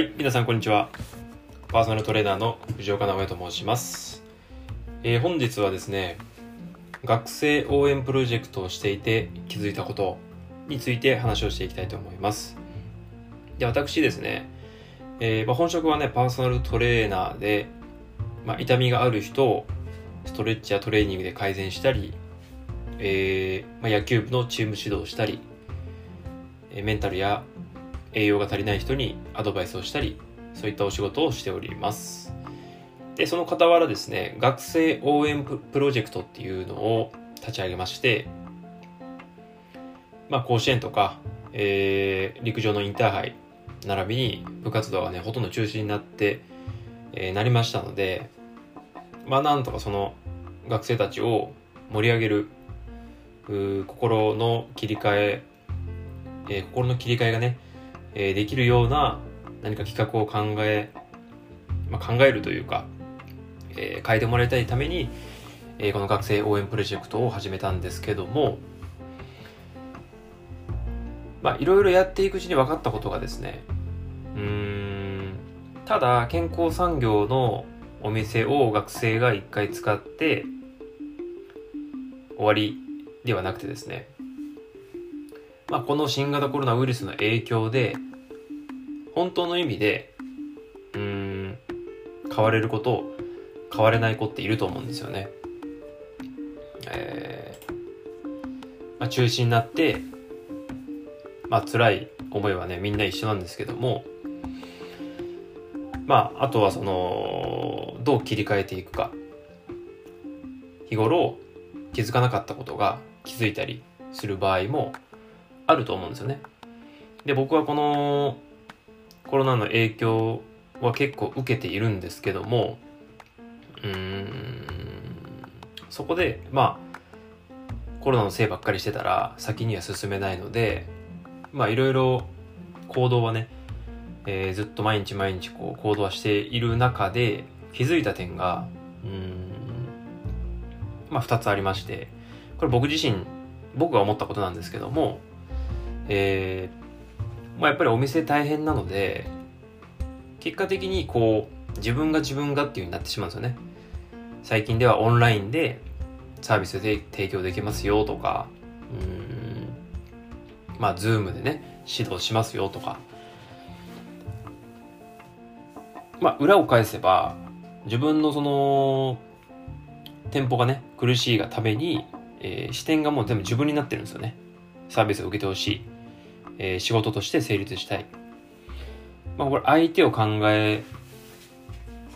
はい、皆さんこんにちは。パーソナルトレーナーの藤岡直也と申します。えー本日はですね、学生応援プロジェクトをしていて気づいたことについて話をしていきたいと思います。で、私ですね、えーまあ、本職はね、パーソナルトレーナーで、まあ、痛みがある人をストレッチやトレーニングで改善したり、えーまあ、野球部のチーム指導をしたり、メンタルや栄養が足りない人にアドバイスをしたりそういったお仕事をしております。でその傍らですね学生応援プロジェクトっていうのを立ち上げましてまあ甲子園とか、えー陸上のインターハイ並びに部活動がねほとんど中止になって、えーなりましたのでまあなんとかその学生たちを盛り上げる心の切り替ええー心の切り替えがねえーできるような何か企画を考え、まあ、考えるというか、えー変えてもらいたいために、えーこの学生応援プロジェクトを始めたんですけどもまあいろいろやっていくうちに分かったことがですねうんただ健康産業のお店を学生が一回使って終わりではなくてですねまあ、この新型コロナウイルスの影響で本当の意味でうん変われる子と変われない子っていると思うんですよね。えーまあ、中止になってまあ辛い思いはねみんな一緒なんですけどもまああとはそのどう切り替えていくか日頃気づかなかったことが気づいたりする場合もあると思うんですよね。で、僕はこのコロナの影響は結構受けているんですけども、うーん、そこで、まあ、コロナのせいばっかりしてたら先には進めないので、まあいろいろ行動はね、えーずっと毎日毎日こう行動はしている中で気づいた点が、うん、まあ2つありまして、これ僕自身、僕が思ったことなんですけども、えーまあ、やっぱりお店大変なので結果的にこう自分が自分がっていう風になってしまうんですよね。最近ではオンラインでサービスで提供できますよとかうんまあズームでね指導しますよとか。まあ裏を返せば自分のその店舗がね苦しいがために、えー視点がもう全部自分になってるんですよね。サービスを受けてほしい、えー仕事として成立したい。まあこれ相手を考え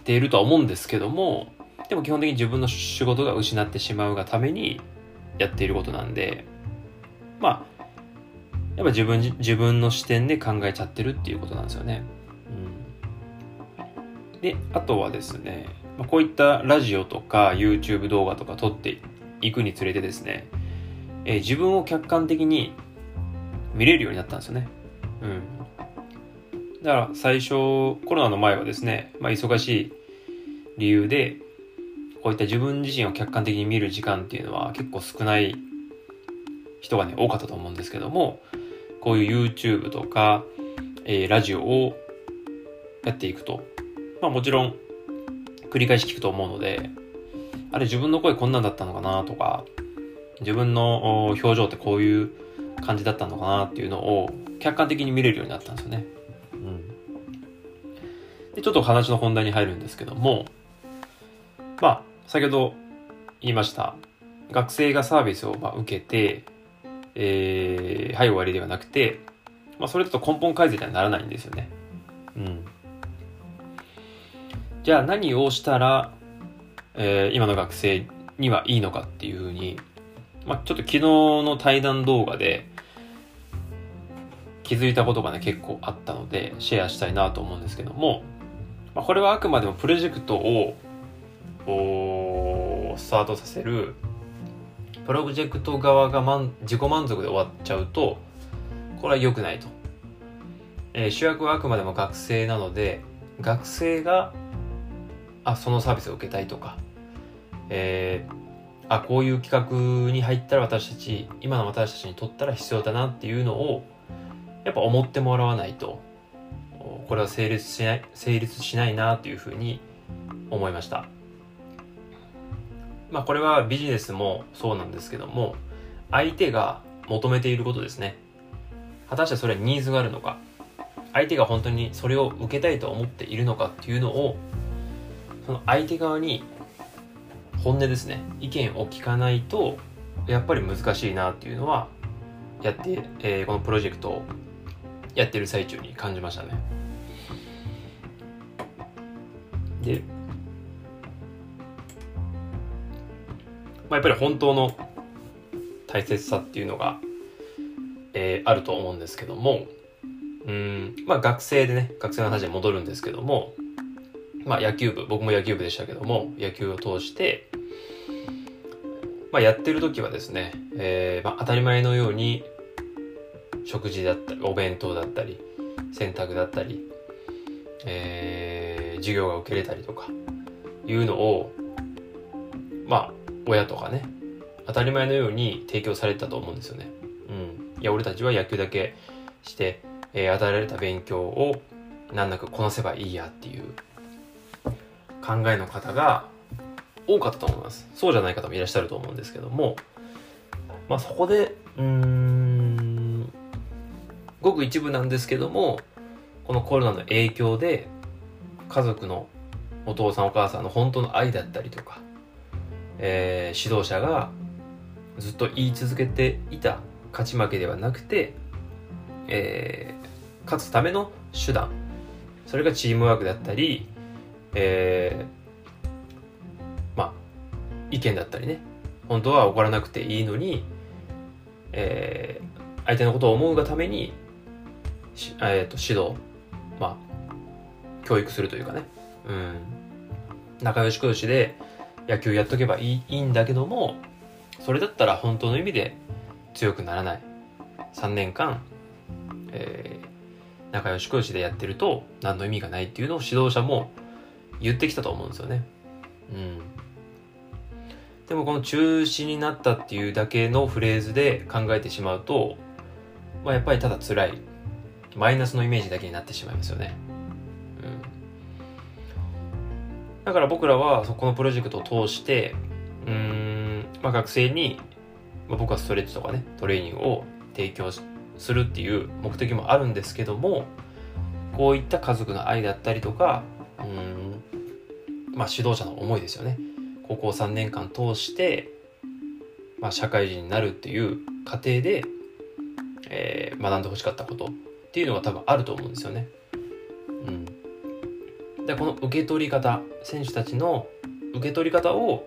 ているとは思うんですけども、でも基本的に自分の仕事が失ってしまうがためにやっていることなんで、まあ、やっぱ自分、自分の視点で考えちゃってるっていうことなんですよね。うん、で、あとはですね、まあ、こういったラジオとか YouTube 動画とか撮っていくにつれてですね、えー自分を客観的に見れるようになったんですよね。うん。だから最初、コロナの前はですね、まあ忙しい理由で、こういった自分自身を客観的に見る時間っていうのは結構少ない人がね、多かったと思うんですけども、こういう YouTube とか、えーラジオをやっていくと、まあもちろん繰り返し聞くと思うので、あれ自分の声こんなんだったのかなとか、自分の表情ってこういう感じだったのかなっていうのを客観的に見れるようになったんですよね。うん。で、ちょっと話の本題に入るんですけども、まあ、先ほど言いました、学生がサービスをまあ受けて、えー、はい終わりではなくて、まあ、それだと根本改善にはならないんですよね。うん。じゃあ何をしたら、えー今の学生にはいいのかっていうふうにまあ、ちょっと昨日の対談動画で気づいたことがね結構あったのでシェアしたいなと思うんですけども、まあ、これはあくまでもプロジェクトをスタートさせるプロジェクト側が満自己満足で終わっちゃうとこれは良くないと、えー主役はあくまでも学生なので学生があそのサービスを受けたいとか、えーあこういう企画に入ったら私たち今の私たちにとったら必要だなっていうのをやっぱ思ってもらわないとこれは成立しない成立しないなというふうに思いました。まあこれはビジネスもそうなんですけども相手が求めていることですね。果たしてそれはニーズがあるのか。相手が本当にそれを受けたいと思っているのかっていうのをその相手側に本音ですね。意見を聞かないとやっぱり難しいなっていうのはやって、えー、このプロジェクトをやってる最中に感じましたね。で、まあ、やっぱり本当の大切さっていうのが、えー、あると思うんですけどもうんまあ学生でね学生の話に戻るんですけどもまあ野球部僕も野球部でしたけども野球を通してまあ、やってる時はですね、えーまあ、当たり前のように食事だったりお弁当だったり洗濯だったり、えー、授業が受けれたりとかいうのをまあ親とかね当たり前のように提供されたと思うんですよね。うん、いや俺たちは野球だけして、えー、与えられた勉強を難なくこなせばいいやっていう考えの方が多かったと思います。そうじゃない方もいらっしゃると思うんですけども。まあそこでうんごく一部なんですけどもこのコロナの影響で家族のお父さんお母さんの本当の愛だったりとか、えー、指導者がずっと言い続けていた勝ち負けではなくて、えー、勝つための手段それがチームワークだったり、えー、まあ意見だったりね。本当は怒らなくていいのに、えー、相手のことを思うがためにえーと、指導、まあ、教育するというかね、うん、仲良し同士で野球やっとけばいいいいんだけどもそれだったら本当の意味で強くならない。3年間、えー、仲良し同士でやってると何の意味がないっていうのを指導者も言ってきたと思うんですよね。うん、でもこの中止になったっていうだけのフレーズで考えてしまうと、まあ、やっぱりただ辛いマイナスのイメージだけになってしまいますよね。うん、だから僕らはそこのプロジェクトを通して、うん、まあ、学生に、まあ、僕はストレッチとかね、トレーニングを提供するっていう目的もあるんですけども、こういった家族の愛だったりとか、まあ、指導者の思いですよね。高校3年間通して、まあ、社会人になるっていう過程で、えー、学んでほしかったことっていうのが多分あると思うんですよね。うん、でこの受け取り方選手たちの受け取り方を、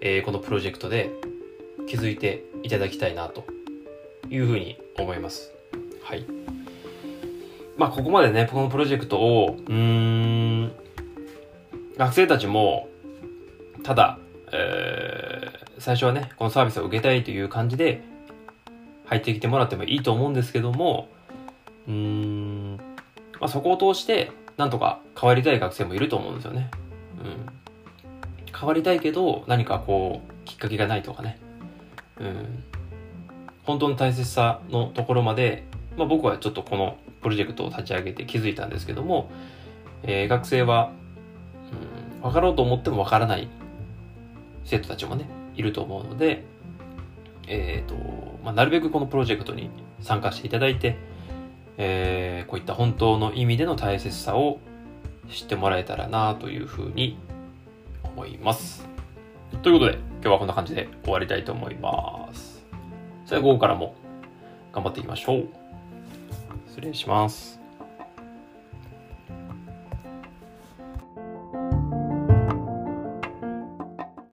えー、このプロジェクトで気づいていただきたいなというふうに思います。はい。まあここまでねこのプロジェクトをうん学生たちもただ、えー、最初はねこのサービスを受けたいという感じで入ってきてもらってもいいと思うんですけどもうん、まあ、そこを通してなんとか変わりたい学生もいると思うんですよね。うん、変わりたいけど何かこうきっかけがないとかね、うん、本当の大切さのところまで、まあ、僕はちょっとこのプロジェクトを立ち上げて気づいたんですけども、えー、学生は、分かろうと思っても分からない生徒たちもねいると思うので、えーとまあ、なるべくこのプロジェクトに参加していただいて、えー、こういった本当の意味での大切さを知ってもらえたらなというふうに思います。ということで、今日はこんな感じで終わりたいと思います。それでは午後からも頑張っていきましょう。失礼します。